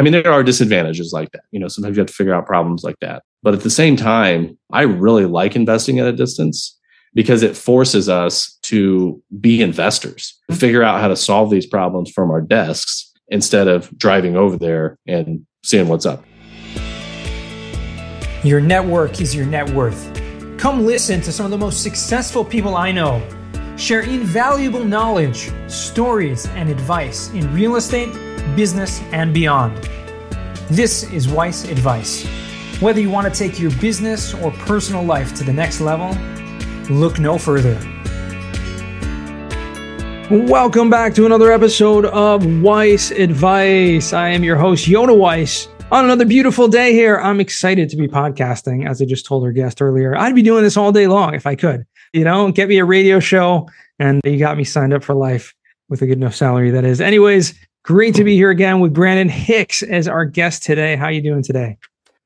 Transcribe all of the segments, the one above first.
I mean, there are disadvantages like that. You know, sometimes you have to figure out problems like that. But at the same time, I really like investing at a distance because it forces us to be investors, figure out how to solve these problems from our desks instead of driving over there and seeing what's up. Your network is your net worth. Come listen to some of the most successful people I know share invaluable knowledge, stories, and advice in real estate, business, and beyond. This is Weiss Advice. Whether you want to take your business or personal life to the next level, look no further. Welcome back to another episode of Weiss Advice. I am your host, Yonah Weiss. On another beautiful day here, I'm excited to be podcasting. As I just told our guest earlier, I'd be doing this all day long if I could. You know, get me a radio show, and you got me signed up for life with a good enough salary. That is. Anyways, great to be here again with Brandon Hicks as our guest today. How you doing today?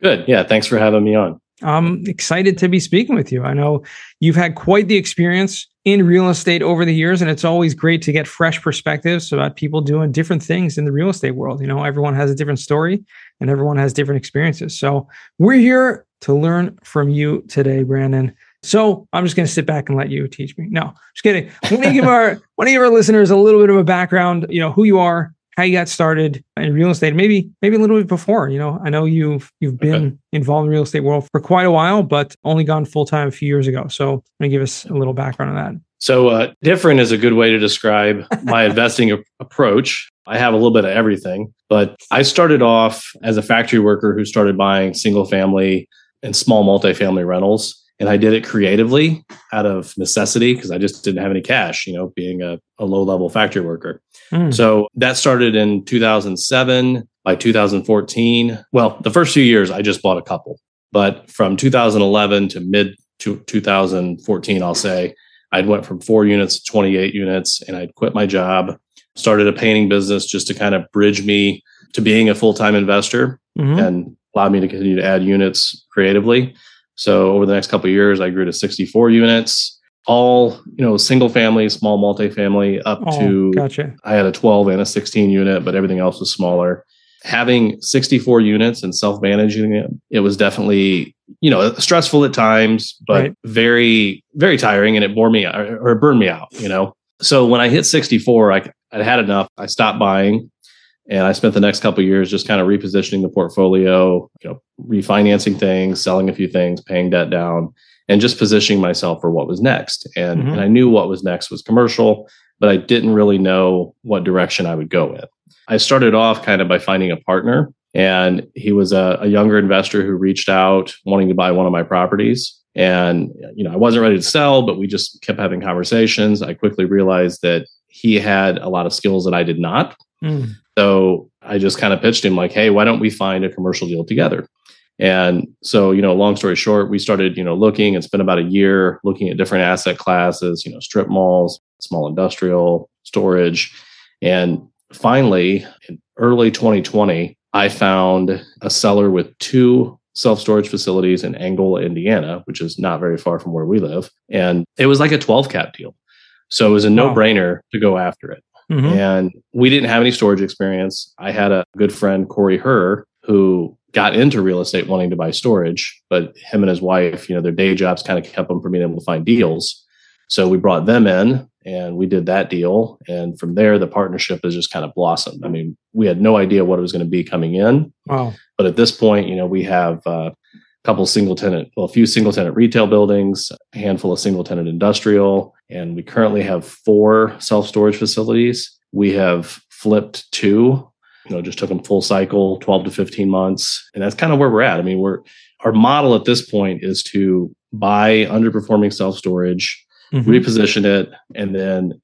Good. Yeah. Thanks for having me on. I'm excited to be speaking with you. I know you've had quite the experience in real estate over the years, and it's always great to get fresh perspectives about people doing different things in the real estate world. You know, everyone has a different story and everyone has different experiences. So we're here to learn from you today, Brandon. So I'm just going to sit back and let you teach me. No, just kidding. Want to give our want to give our listeners a little bit of a background. You know who you are, how you got started in real estate, maybe maybe a little bit before. You know, I know you've you've been okay. involved in real estate world for quite a while, but only gone full time a few years ago. So, I'm going to give us a little background on that. So, uh, different is a good way to describe my investing a- approach. I have a little bit of everything, but I started off as a factory worker who started buying single family and small multifamily rentals and I did it creatively out of necessity because I just didn't have any cash, you know, being a, a low level factory worker. Mm. So that started in 2007. By 2014, well, the first few years I just bought a couple, but from 2011 to mid to 2014, I'll say I'd went from four units to 28 units, and I'd quit my job, started a painting business just to kind of bridge me to being a full time investor mm-hmm. and allow me to continue to add units creatively. So over the next couple of years, I grew to 64 units, all you know, single family, small multifamily, up oh, to. Gotcha. I had a 12 and a 16 unit, but everything else was smaller. Having 64 units and self managing it, it was definitely you know stressful at times, but right. very very tiring, and it bore me or it burned me out. You know, so when I hit 64, I I had enough. I stopped buying. And I spent the next couple years just kind of repositioning the portfolio, you know, refinancing things, selling a few things, paying debt down, and just positioning myself for what was next. And, mm-hmm. and I knew what was next was commercial, but I didn't really know what direction I would go in. I started off kind of by finding a partner, and he was a, a younger investor who reached out wanting to buy one of my properties. And you know, I wasn't ready to sell, but we just kept having conversations. I quickly realized that he had a lot of skills that I did not. Mm. So I just kind of pitched him like, hey, why don't we find a commercial deal together? And so, you know, long story short, we started, you know, looking and spent about a year looking at different asset classes, you know, strip malls, small industrial, storage. And finally, in early 2020, I found a seller with two self storage facilities in Angola, Indiana, which is not very far from where we live. And it was like a 12 cap deal. So it was a no brainer to go after it. Mm-hmm. And we didn't have any storage experience. I had a good friend, Corey Herr, who got into real estate wanting to buy storage, but him and his wife, you know, their day jobs kind of kept them from being able to find deals. So we brought them in and we did that deal. And from there, the partnership has just kind of blossomed. I mean, we had no idea what it was going to be coming in. Wow. But at this point, you know, we have uh, couple single tenant, well, a few single tenant retail buildings, a handful of single tenant industrial, and we currently have four self storage facilities. We have flipped two, you know, just took them full cycle, 12 to 15 months. And that's kind of where we're at. I mean, we're, our model at this point is to buy underperforming self storage, mm-hmm. reposition it, and then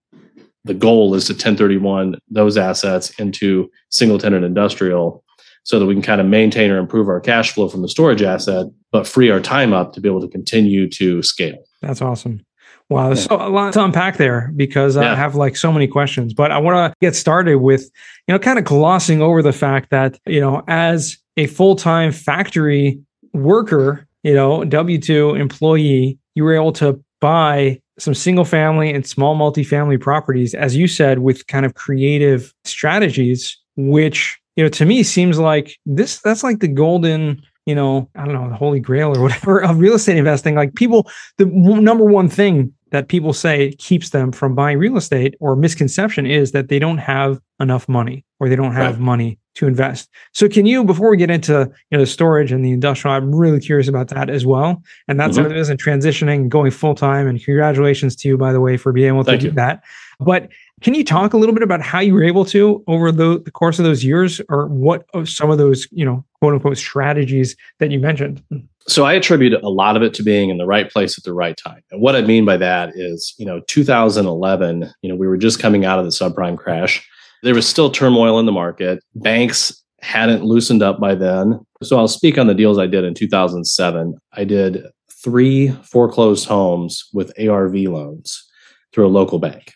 the goal is to 1031 those assets into single tenant industrial so that we can kind of maintain or improve our cash flow from the storage asset, but free our time up to be able to continue to scale. That's awesome. Wow, there's so, a lot to unpack there because yeah. I have like so many questions. But I want to get started with, you know, kind of glossing over the fact that, you know, as a full time factory worker, you know, W 2 employee, you were able to buy some single family and small multifamily properties, as you said, with kind of creative strategies, which you know, to me seems like this that's like the golden, you know, I don't know, the holy grail or whatever of real estate investing. Like people, the w- number one thing that people say keeps them from buying real estate or misconception is that they don't have enough money or they don't have right. money to invest. So can you, before we get into you know the storage and the industrial, I'm really curious about that as well. And that's mm-hmm. it is and transitioning, going full time. And congratulations to you, by the way, for being able to Thank do you. that. But can you talk a little bit about how you were able to over the, the course of those years, or what of some of those, you know, quote unquote strategies that you mentioned? So I attribute a lot of it to being in the right place at the right time. And what I mean by that is, you know, 2011, you know, we were just coming out of the subprime crash. There was still turmoil in the market. Banks hadn't loosened up by then. So I'll speak on the deals I did in 2007. I did three foreclosed homes with ARV loans through a local bank.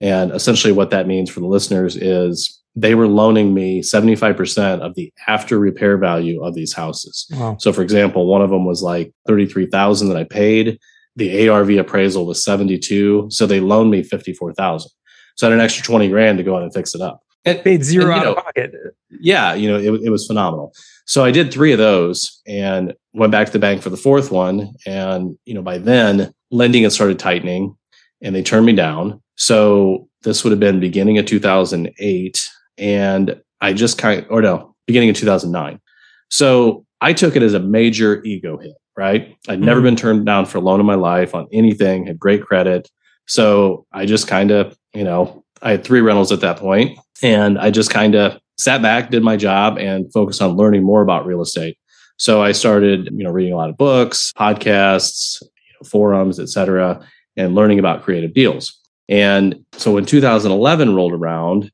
And essentially, what that means for the listeners is they were loaning me 75% of the after repair value of these houses. Wow. So, for example, one of them was like 33,000 that I paid. The ARV appraisal was 72. So they loaned me 54,000. So I had an extra 20 grand to go in and fix it up. It paid zero and, out know, of pocket. Yeah, you know, it, it was phenomenal. So I did three of those and went back to the bank for the fourth one. And, you know, by then lending had started tightening and they turned me down. So this would have been beginning of 2008. And I just kind of, or no, beginning of 2009. So I took it as a major ego hit, right? I'd mm-hmm. never been turned down for a loan in my life on anything, had great credit. So I just kind of, you know, I had three rentals at that point, and I just kind of sat back, did my job, and focused on learning more about real estate. So I started, you know, reading a lot of books, podcasts, you know, forums, etc., and learning about creative deals. And so when 2011 rolled around,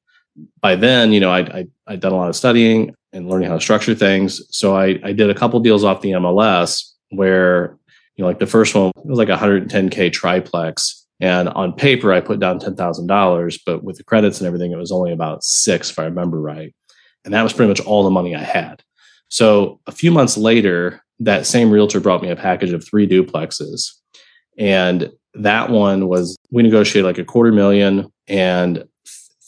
by then, you know, I, I, I'd done a lot of studying and learning how to structure things. So I, I did a couple deals off the MLS where, you know, like the first one was like 110K triplex. And on paper, I put down $10,000, but with the credits and everything, it was only about six, if I remember right. And that was pretty much all the money I had. So a few months later, that same realtor brought me a package of three duplexes. And that one was we negotiated like a quarter million and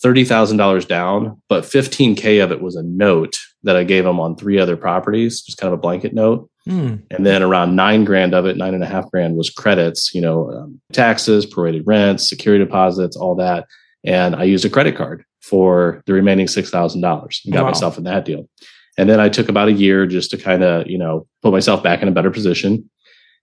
$30,000 down, but 15K of it was a note that I gave them on three other properties, just kind of a blanket note. Mm. And then around nine grand of it, nine and a half grand was credits, you know, um, taxes, prorated rents, security deposits, all that. And I used a credit card for the remaining $6,000 and got wow. myself in that deal. And then I took about a year just to kind of, you know, put myself back in a better position.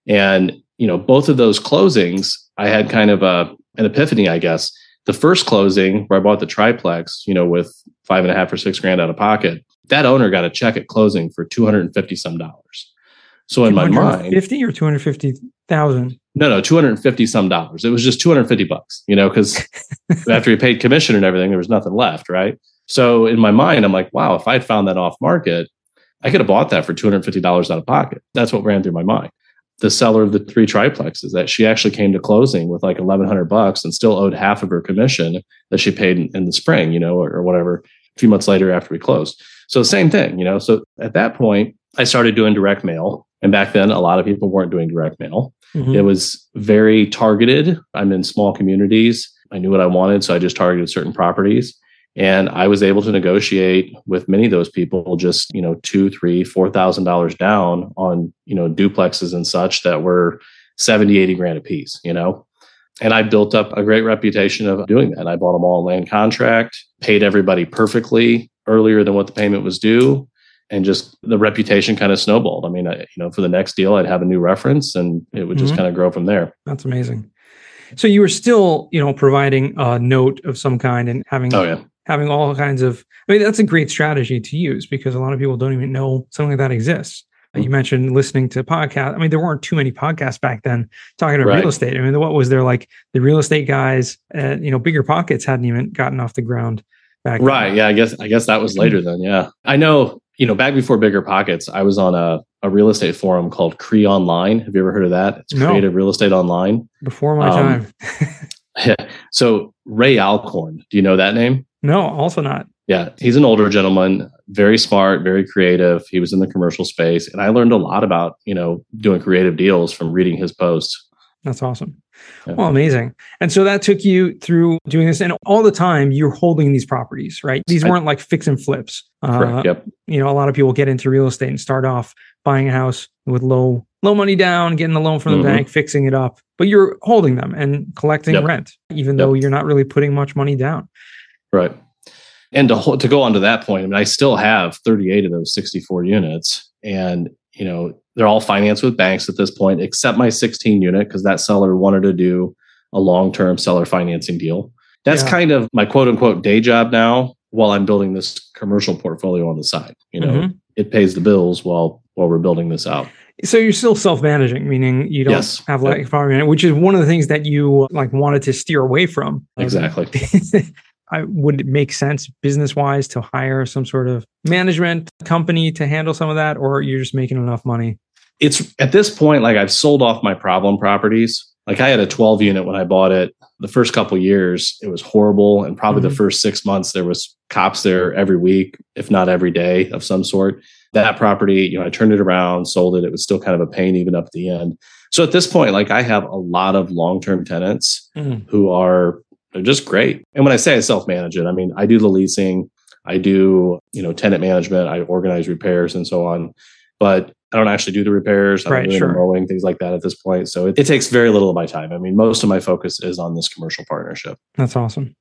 And you know, both of those closings, I had kind of a, an epiphany, I guess. The first closing where I bought the triplex, you know, with five and a half or six grand out of pocket, that owner got a check at closing for 250 some dollars. So in my mind, 50 or 250,000? No, no, 250 some dollars. It was just 250 bucks, you know, because after he paid commission and everything, there was nothing left. Right. So in my mind, I'm like, wow, if I'd found that off market, I could have bought that for $250 out of pocket. That's what ran through my mind the seller of the three triplexes that she actually came to closing with like 1100 bucks and still owed half of her commission that she paid in, in the spring, you know, or, or, whatever, a few months later after we closed. So same thing, you know. So at that point, I started doing direct mail. And back then, a lot of people weren't doing direct mail. Mm-hmm. It was very targeted. I'm in small communities. I knew what I wanted. So I just targeted certain properties. And I was able to negotiate with many of those people just, you know, two, three, four thousand dollars down on, you know, duplexes and such that were 70, 80 grand a piece, you know. And I built up a great reputation of doing that. I bought them all land contract, paid everybody perfectly earlier than what the payment was due. And just the reputation kind of snowballed. I mean, I, you know, for the next deal, I'd have a new reference and it would just mm-hmm. kind of grow from there. That's amazing. So you were still, you know, providing a note of some kind and having oh, yeah having all kinds of i mean that's a great strategy to use because a lot of people don't even know something like that exists mm-hmm. you mentioned listening to podcasts i mean there weren't too many podcasts back then talking about right. real estate i mean what was there like the real estate guys at, you know bigger pockets hadn't even gotten off the ground back then? right then. yeah i guess i guess that was later then yeah i know you know back before bigger pockets i was on a, a real estate forum called cree online have you ever heard of that it's no. creative real estate online before my um, time yeah. so ray alcorn do you know that name no, also not. Yeah, he's an older gentleman, very smart, very creative. He was in the commercial space, and I learned a lot about you know doing creative deals from reading his posts. That's awesome. Yeah. Well, amazing. And so that took you through doing this, and all the time you're holding these properties, right? These weren't I, like fix and flips. Uh, yep. You know, a lot of people get into real estate and start off buying a house with low low money down, getting the loan from the mm-hmm. bank, fixing it up, but you're holding them and collecting yep. rent, even yep. though you're not really putting much money down. Right. And to to go on to that point, I mean, I still have 38 of those 64 units, and you know they're all financed with banks at this point, except my 16 unit because that seller wanted to do a long term seller financing deal. That's yeah. kind of my quote unquote day job now while I'm building this commercial portfolio on the side. You know, mm-hmm. it pays the bills while while we're building this out. So you're still self-managing, meaning you don't yes. have like yep. farming, which is one of the things that you like wanted to steer away from. Exactly. I would it make sense business wise to hire some sort of management company to handle some of that, or you're just making enough money? It's at this point like I've sold off my problem properties. Like I had a 12 unit when I bought it. The first couple years, it was horrible, and probably mm-hmm. the first six months there was cops there every week, if not every day, of some sort. That property, you know, I turned it around, sold it. It was still kind of a pain even up at the end. So at this point, like I have a lot of long term tenants mm-hmm. who are they're just great. And when I say I self manage it, I mean I do the leasing, I do you know tenant management, I organize repairs and so on. But I don't actually do the repairs. I don't do sure. the mowing, things like that at this point. So it, it takes very little of my time. I mean, most of my focus is on this commercial partnership. That's awesome.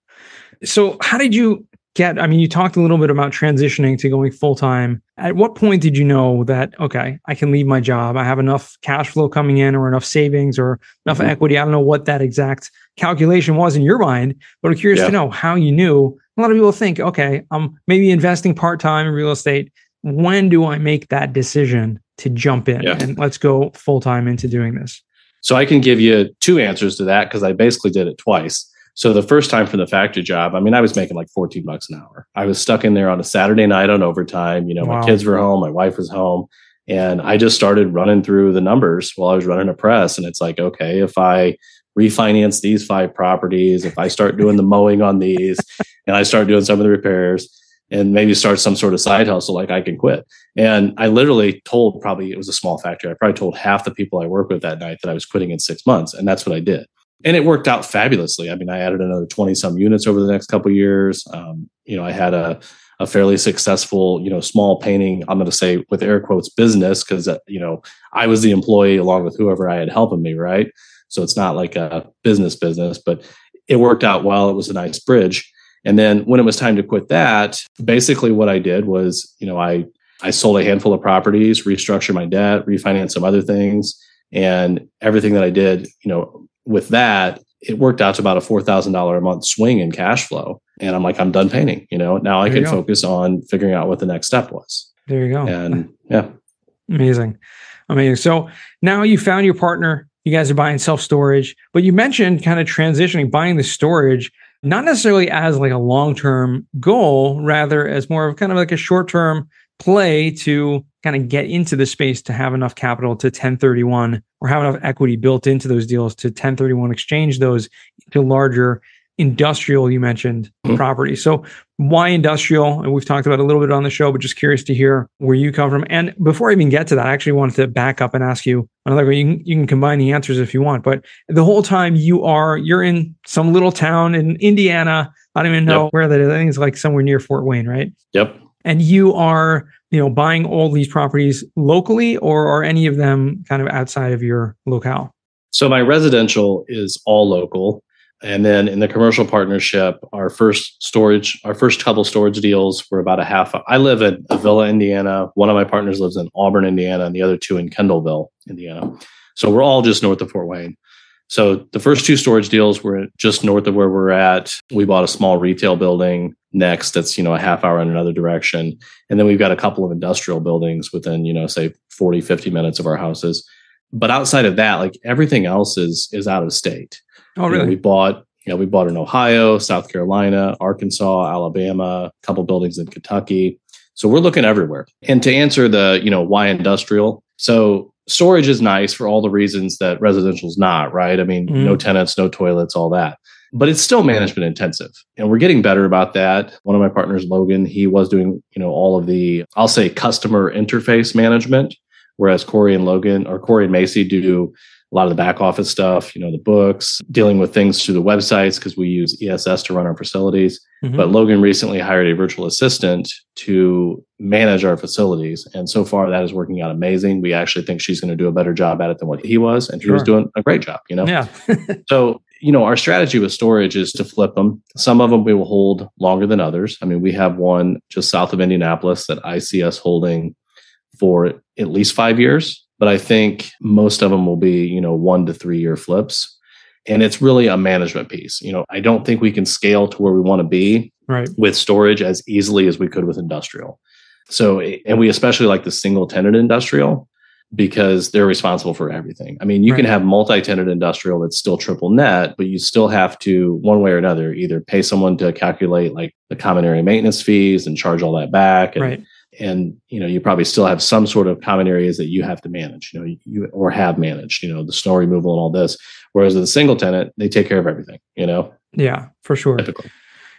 So how did you get i mean you talked a little bit about transitioning to going full time at what point did you know that okay i can leave my job i have enough cash flow coming in or enough savings or enough mm-hmm. equity i don't know what that exact calculation was in your mind but i'm curious yeah. to know how you knew a lot of people think okay i'm maybe investing part-time in real estate when do i make that decision to jump in yeah. and let's go full-time into doing this so i can give you two answers to that because i basically did it twice so the first time for the factory job, I mean, I was making like 14 bucks an hour. I was stuck in there on a Saturday night on overtime. You know, wow. my kids were home, my wife was home, and I just started running through the numbers while I was running a press. And it's like, okay, if I refinance these five properties, if I start doing the mowing on these, and I start doing some of the repairs, and maybe start some sort of side hustle, like I can quit. And I literally told probably it was a small factory. I probably told half the people I work with that night that I was quitting in six months, and that's what I did and it worked out fabulously. I mean, I added another 20 some units over the next couple years. Um, you know, I had a, a fairly successful, you know, small painting, I'm going to say with air quotes business because, uh, you know, I was the employee along with whoever I had helping me. Right. So it's not like a business business, but it worked out well. It was a nice bridge. And then when it was time to quit that, basically what I did was, you know, I, I sold a handful of properties, restructured my debt, refinanced some other things, and everything that I did, you know, with that, it worked out to about a four thousand dollar a month swing in cash flow. And I'm like, I'm done painting. You know, now I there can focus on figuring out what the next step was. There you go. And yeah, amazing, amazing. So now you found your partner. You guys are buying self storage, but you mentioned kind of transitioning, buying the storage, not necessarily as like a long term goal, rather as more of kind of like a short term play to kind of get into the space to have enough capital to 1031 or have enough equity built into those deals to 1031 exchange those to larger industrial you mentioned mm-hmm. property so why industrial? And we've talked about a little bit on the show but just curious to hear where you come from. And before i even get to that i actually wanted to back up and ask you another you can, you can combine the answers if you want but the whole time you are you're in some little town in indiana. I don't even know yep. where that is. I think it's like somewhere near fort wayne right? Yep and you are you know buying all these properties locally or are any of them kind of outside of your locale? So my residential is all local. And then in the commercial partnership our first storage our first couple storage deals were about a half i live in Avilla indiana. One of my partners lives in auburn indiana and the other two in kendallville indiana. So we're all just north of fort wayne so the first two storage deals were just north of where we're at. We bought a small retail building next that's you know a half hour in another direction. And then we've got a couple of industrial buildings within you know say 40 50 minutes of our houses. But outside of that like everything else is is out of state. Oh really you know, we bought you know we bought in ohio south carolina arkansas alabama a couple buildings in kentucky. So we're looking everywhere. And to answer the you know why industrial? So storage is nice for all the reasons that residential is not right i mean mm. no tenants no toilets all that but it's still management intensive and we're getting better about that one of my partners logan he was doing you know all of the i'll say customer interface management whereas corey and logan or corey and macy do a lot of the back office stuff, you know, the books, dealing with things through the websites because we use ESS to run our facilities. Mm-hmm. But Logan recently hired a virtual assistant to manage our facilities. And so far that is working out amazing. We actually think she's going to do a better job at it than what he was. And he sure. was doing a great job, you know? Yeah. so, you know, our strategy with storage is to flip them. Some of them we will hold longer than others. I mean, we have one just south of Indianapolis that I see us holding for at least five years but I think most of them will be, you know, one to three year flips. And it's really a management piece. You know, I don't think we can scale to where we want to be right. with storage as easily as we could with industrial. So, and we especially like the single tenant industrial because they're responsible for everything. I mean, you right. can have multi tenant industrial that's still triple net, but you still have to, one way or another, either pay someone to calculate like the common area maintenance fees and charge all that back. And, right and you know you probably still have some sort of common areas that you have to manage you know you or have managed you know the snow removal and all this whereas a single tenant they take care of everything you know yeah for sure Typically.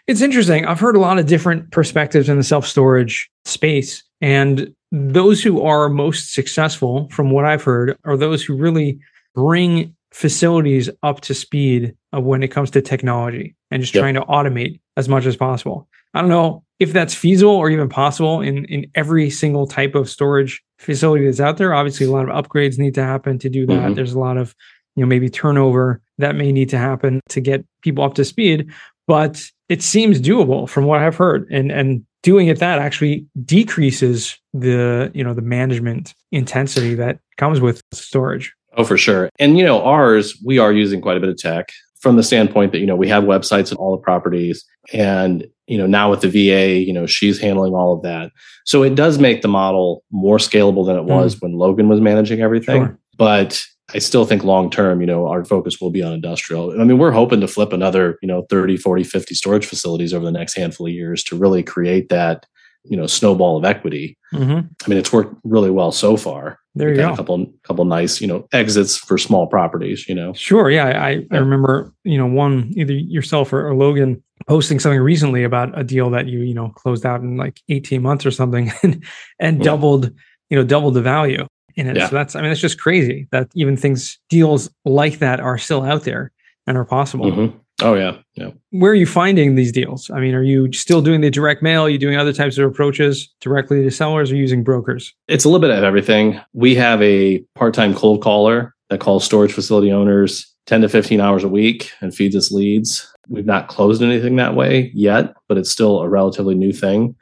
It's interesting i've heard a lot of different perspectives in the self-storage space and those who are most successful from what i've heard are those who really bring facilities up to speed when it comes to technology and just yep. trying to automate as much as possible i don't know if that's feasible or even possible in in every single type of storage facility that's out there obviously a lot of upgrades need to happen to do that mm-hmm. there's a lot of you know maybe turnover that may need to happen to get people up to speed but it seems doable from what i've heard. And and doing it that actually decreases the you know the management intensity that comes with storage. Oh for sure. And you know ours we are using quite a bit of tech from the standpoint that you know we have websites and all the properties. And you know now with the va you know she's handling all of that. So it does make the model more scalable than it was mm. when logan was managing everything. Sure. but i still think long term you know our focus will be on industrial i mean we're hoping to flip another you know 30 40 50 storage facilities over the next handful of years to really create that you know snowball of equity mm-hmm. i mean it's worked really well so far there you go. A couple, couple nice, you know, exits for small properties. You know. Sure. Yeah, I, yeah. I remember, you know, one either yourself or, or, Logan posting something recently about a deal that you, you know, closed out in like eighteen months or something, and and yeah. doubled, you know, doubled the value in it. Yeah. So that's, I mean, it's just crazy that even things deals like that are still out there and are possible. Mm-hmm. Oh yeah, yeah. Where are you finding these deals? I mean, are you still doing the direct mail? Are you doing other types of approaches directly to sellers or using brokers? It's a little bit of everything. We have a part-time cold caller that calls storage facility owners 10 to 15 hours a week and feeds us leads. We've not closed anything that way yet, but it's still a relatively new thing.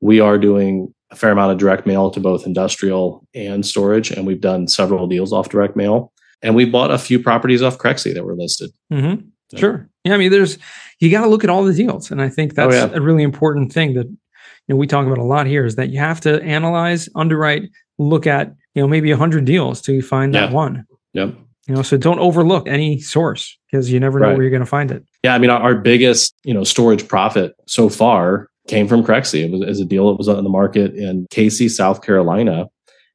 We are doing a fair amount of direct mail to both industrial and storage, and we've done several deals off direct mail. And we bought a few properties off Crexi that were listed. Mm-hmm. Sure. Yeah. I mean, there's, you got to look at all the deals. And I think oh, that's oh, yeah. a really important thing that, you know, we talk about a lot here is that you have to analyze, underwrite, look at, you know, maybe a hundred deals to find yeah. that one. Yep. You know, so don't overlook any source because you never know right. where you're going to find it. Yeah. I mean, our, our biggest, you know, storage profit so far came from Crexi. It was as a deal that was on the market in Cayce, South Carolina.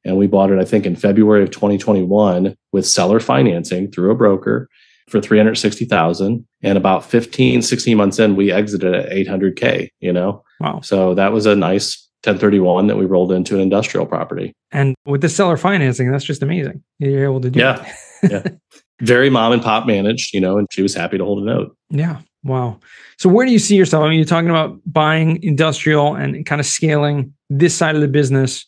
And we bought it, I think, in February of 2021 with seller financing through a broker for 360,000 and about 15 16 months in we exited at 800k you know? Wow. So that was a nice 1031 that we rolled into an industrial property. And with the seller financing that's just amazing. You're able to do yeah. yeah. Very mom and pop managed you know and she was happy to hold a note. Yeah wow so where do you see yourself i mean you're talking about buying industrial and kind of scaling this side of the business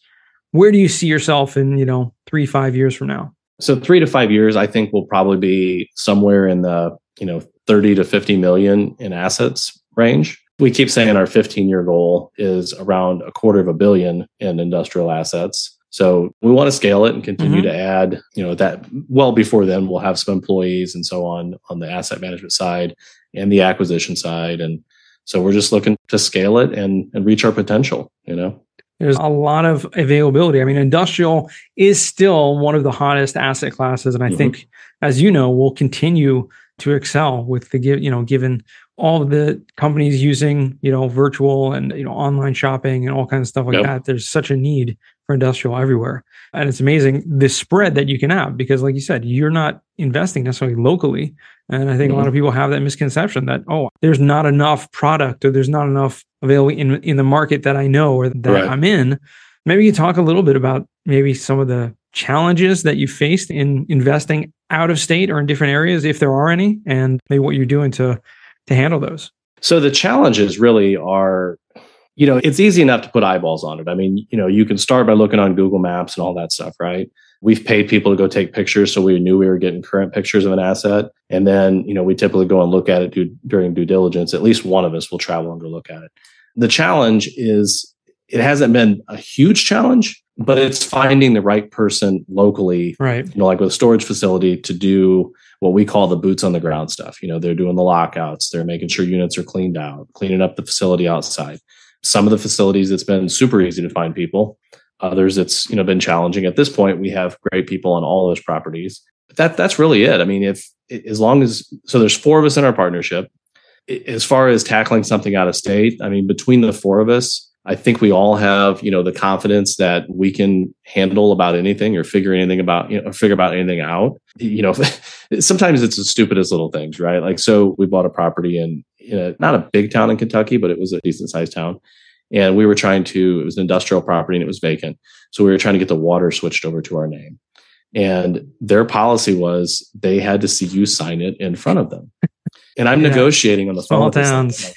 where do you see yourself in you know three five years from now so three to five years, I think will probably be somewhere in the, you know, 30 to 50 million in assets range. We keep saying our 15 year goal is around a quarter of a billion in industrial assets. So we want to scale it and continue mm-hmm. to add, you know, that well before then we'll have some employees and so on on the asset management side and the acquisition side. And so we're just looking to scale it and, and reach our potential, you know. There's a lot of availability. I mean, industrial is still one of the hottest asset classes, and I mm-hmm. think, as you know, we'll continue to excel with the you know given all the companies using you know virtual and you know online shopping and all kinds of stuff like yep. that. There's such a need for industrial everywhere, and it's amazing the spread that you can have because, like you said, you're not investing necessarily locally. And I think mm-hmm. a lot of mm-hmm. people have that misconception that, oh, there's not enough product or there's not enough available in, in the market that I know or that right. I'm in. Maybe you talk a little bit about maybe some of the challenges that you faced in investing out of state or in different areas, if there are any, and maybe what you're doing to to handle those? So the challenges really are, you know, it's easy enough to put eyeballs on it. I mean, you know, you can start by looking on Google Maps and all that stuff, right? We've paid people to go take pictures, so we knew we were getting current pictures of an asset. And then, you know, we typically go and look at it due, during due diligence. At least one of us will travel and go look at it. The challenge is it hasn't been a huge challenge, but it's finding the right person locally, right? You know, like with a storage facility to do what we call the boots on the ground stuff. You know, they're doing the lockouts, they're making sure units are cleaned out, cleaning up the facility outside. Some of the facilities, it's been super easy to find people. Others, it's you know been challenging. At this point, we have great people on all those properties. But that that's really it. I mean, if as long as so, there's four of us in our partnership. As far as tackling something out of state, I mean, between the four of us, I think we all have, you know, the confidence that we can handle about anything or figure anything about, you know, figure about anything out. You know, sometimes it's the stupidest little things, right? Like, so we bought a property in, in a, not a big town in Kentucky, but it was a decent sized town. And we were trying to, it was an industrial property and it was vacant. So we were trying to get the water switched over to our name. And their policy was they had to see you sign it in front of them. And I'm yeah. negotiating on the Small phone. towns.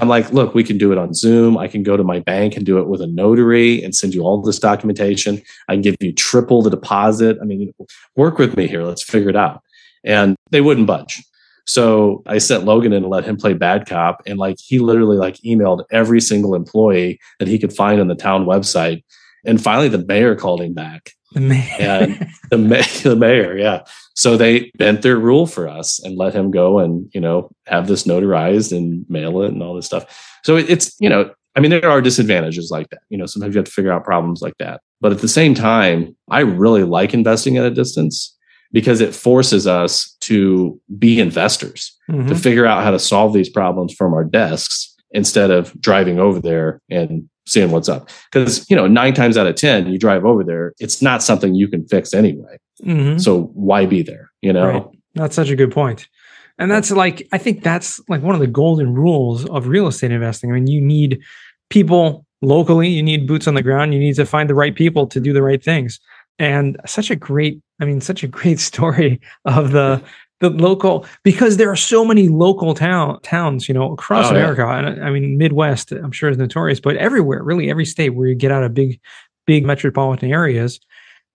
I'm like, look, we can do it on Zoom. I can go to my bank and do it with a notary and send you all this documentation. I can give you triple the deposit. I mean, work with me here. Let's figure it out. And they wouldn't budge. So I sent Logan in and let him play bad cop. And like he literally like emailed every single employee that he could find on the town website. And finally the mayor called him back. The mayor. and the, ma- the mayor, yeah. So they bent their rule for us and let him go and, you know, have this notarized and mail it and all this stuff. So it, it's, you know, I mean, there are disadvantages like that. You know, sometimes you have to figure out problems like that. But at the same time, I really like investing at a distance because it forces us to be investors, mm-hmm. to figure out how to solve these problems from our desks instead of driving over there and seeing what's up. Because, you know, nine times out of 10, you drive over there, it's not something you can fix anyway. Mm-hmm. So why be there? You know, right. that's such a good point. And that's like, I think that's like one of the golden rules of real estate investing. I mean, you need people locally, you need boots on the ground, you need to find the right people to do the right things. And such a great, I mean, such a great story of the the local because there are so many local town towns, you know, across oh, America. Yeah. And I mean, Midwest, I'm sure is notorious, but everywhere, really, every state where you get out of big, big metropolitan areas,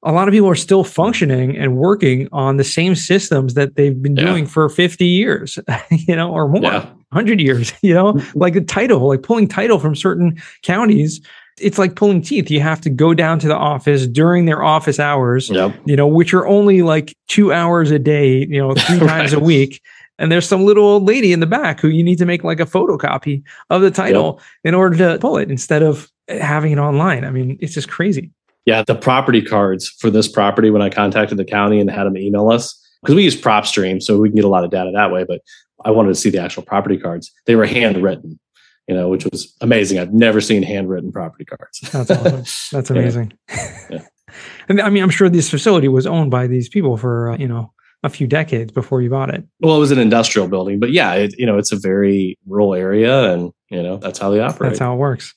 a lot of people are still functioning and working on the same systems that they've been yeah. doing for 50 years, you know, or more, yeah. 100 years, you know, like the title, like pulling title from certain counties. It's like pulling teeth. You have to go down to the office during their office hours, yep. you know, which are only like two hours a day, you know, three times right. a week. And there's some little old lady in the back who you need to make like a photocopy of the title yep. in order to pull it instead of having it online. I mean, it's just crazy. Yeah, the property cards for this property when I contacted the county and had them email us because we use PropStream, so we can get a lot of data that way. But I wanted to see the actual property cards. They were handwritten, you know, which was amazing. I've never seen handwritten property cards. That's awesome. That's amazing. Yeah. yeah. and I mean, I'm sure this facility was owned by these people for uh, you know a few decades before you bought it. Well, it was an industrial building, but yeah, it, you know, it's a very rural area, and you know that's how they operate. That's how it works.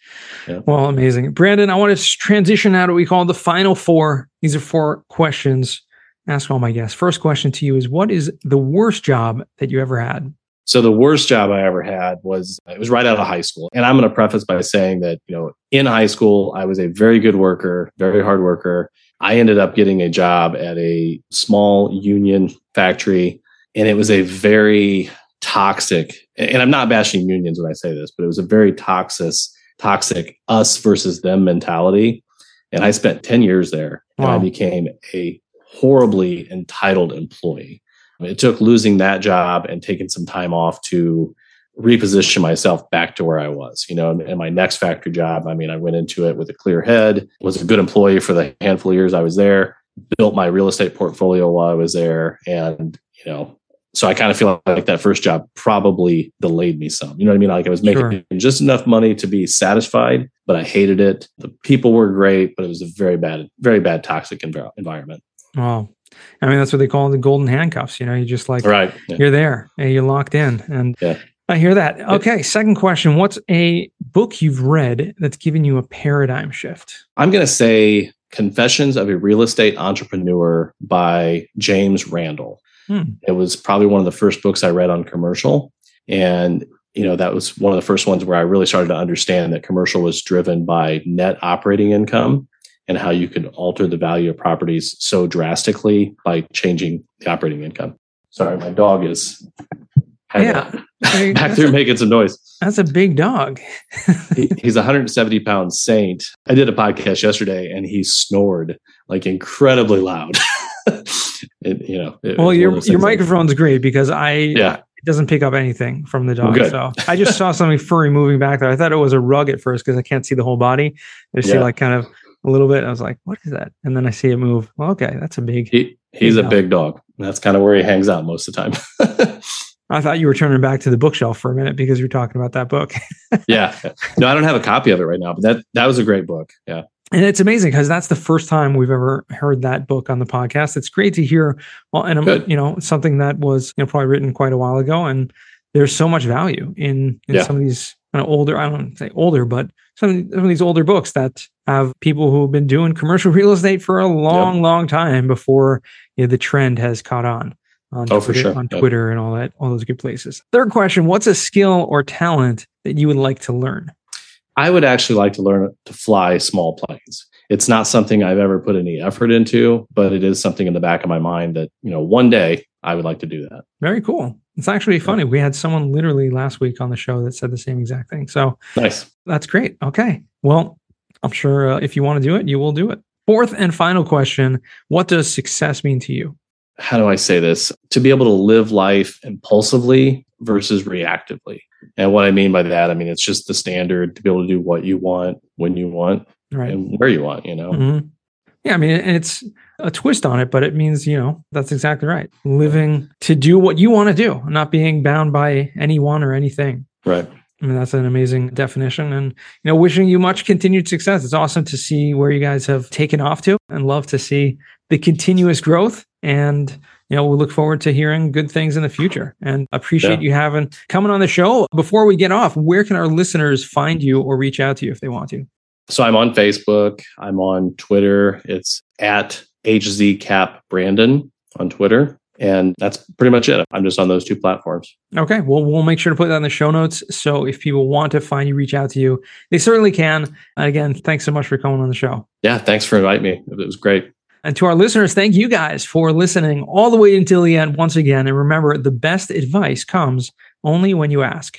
Yeah. Well, amazing, Brandon. I want to transition now to what we call the final four. These are four questions. Ask all my guests. First question to you is: What is the worst job that you ever had? So the worst job I ever had was it was right out of high school. And I'm going to preface by saying that, you know, in high school, I was a very good worker, very hard worker. I ended up getting a job at a small union factory, and it was a very toxic, and I'm not bashing unions when I say this, but it was a very toxic, toxic us versus them mentality. And I spent 10 years there wow. and I became a horribly entitled employee. It took losing that job and taking some time off to reposition myself back to where I was. You know, in my next factory job, I mean, I went into it with a clear head, was a good employee for the handful of years I was there, built my real estate portfolio while I was there. And, you know, so I kind of feel like that first job probably delayed me some. You know what I mean? Like I was making sure. just enough money to be satisfied, but I hated it. The people were great, but it was a very bad, very bad toxic environment. Wow. I mean, that's what they call the golden handcuffs. You know, you just like, right. Yeah. You're there and you're locked in. And yeah. I hear that. Okay. Second question. What's a book you've read that's given you a paradigm shift? I'm going to say Confessions of a Real Estate Entrepreneur by James Randel. Hmm. It was probably one of the first books I read on commercial. And, you know, that was one of the first ones where I really started to understand that commercial was driven by net operating income and how you could alter the value of properties so drastically by changing the operating income. Sorry, my dog is yeah. back there making some noise. That's a big dog. he, he's a 170 pound saint. I did a podcast yesterday and he snored like incredibly loud. it, you know, well, your your microphone's great because I yeah. It doesn't pick up anything from the dog. Well, so I just saw something furry moving back there. I thought it was a rug at first because I can't see the whole body. I just yeah. see like kind of a little bit. I was like, what is that? And then I see it move. Well, okay, that's a big. He, he's a dog. big dog. That's kind of where he hangs out most of the time. I thought you were turning back to the bookshelf for a minute because you're talking about that book. yeah. No, I don't have a copy of it right now, but that that was a great book. Yeah. And it's amazing because that's the first time we've ever heard that book on the podcast. It's great to hear. Well, and um, I'm, you know, something that was you know probably written quite a while ago, and there's so much value in in yeah. some of these kind of older. I don't say older, but some, some of these older books that have people who have been doing commercial real estate for a long, yep. long time before you know, the trend has caught on on oh, Twitter, sure. on Twitter and all that, all those good places. Third question: What's a skill or talent that you would like to learn? I would actually like to learn to fly small planes. It's not something I've ever put any effort into, but it is something in the back of my mind that you know one day I would like to do that. Very cool. It's actually funny. We had someone literally last week on the show that said the same exact thing. So nice. That's great. Okay. Well, I'm sure uh, if you want to do it, you will do it. Fourth and final question What does success mean to you? how do I say this? To be able to live life impulsively versus reactively. And what I mean by that, I mean, it's just the standard to be able to do what you want when you want right. and where you want, you know? Mm-hmm. Yeah. I mean, it's a twist on it, but it means, you know, that's exactly right. Living to do what you want to do, not being bound by anyone or anything. Right. I mean, that's an amazing definition. And, you know, wishing you much continued success. It's awesome to see where you guys have taken off to and love to see the continuous growth. And, you know, we look forward to hearing good things in the future and appreciate yeah. you having coming on the show. Before we get off, where can our listeners find you or reach out to you if they want to? So I'm on Facebook. I'm on Twitter. It's at HZCap Brandon on Twitter. And that's pretty much it. I'm just on those two platforms. Okay. Well, we'll make sure to put that in the show notes. So if people want to find you, reach out to you, they certainly can. Again, thanks so much for coming on the show. Yeah. Thanks for inviting me. It was great. And to our listeners, thank you guys for listening all the way until the end once again. And remember, the best advice comes only when you ask.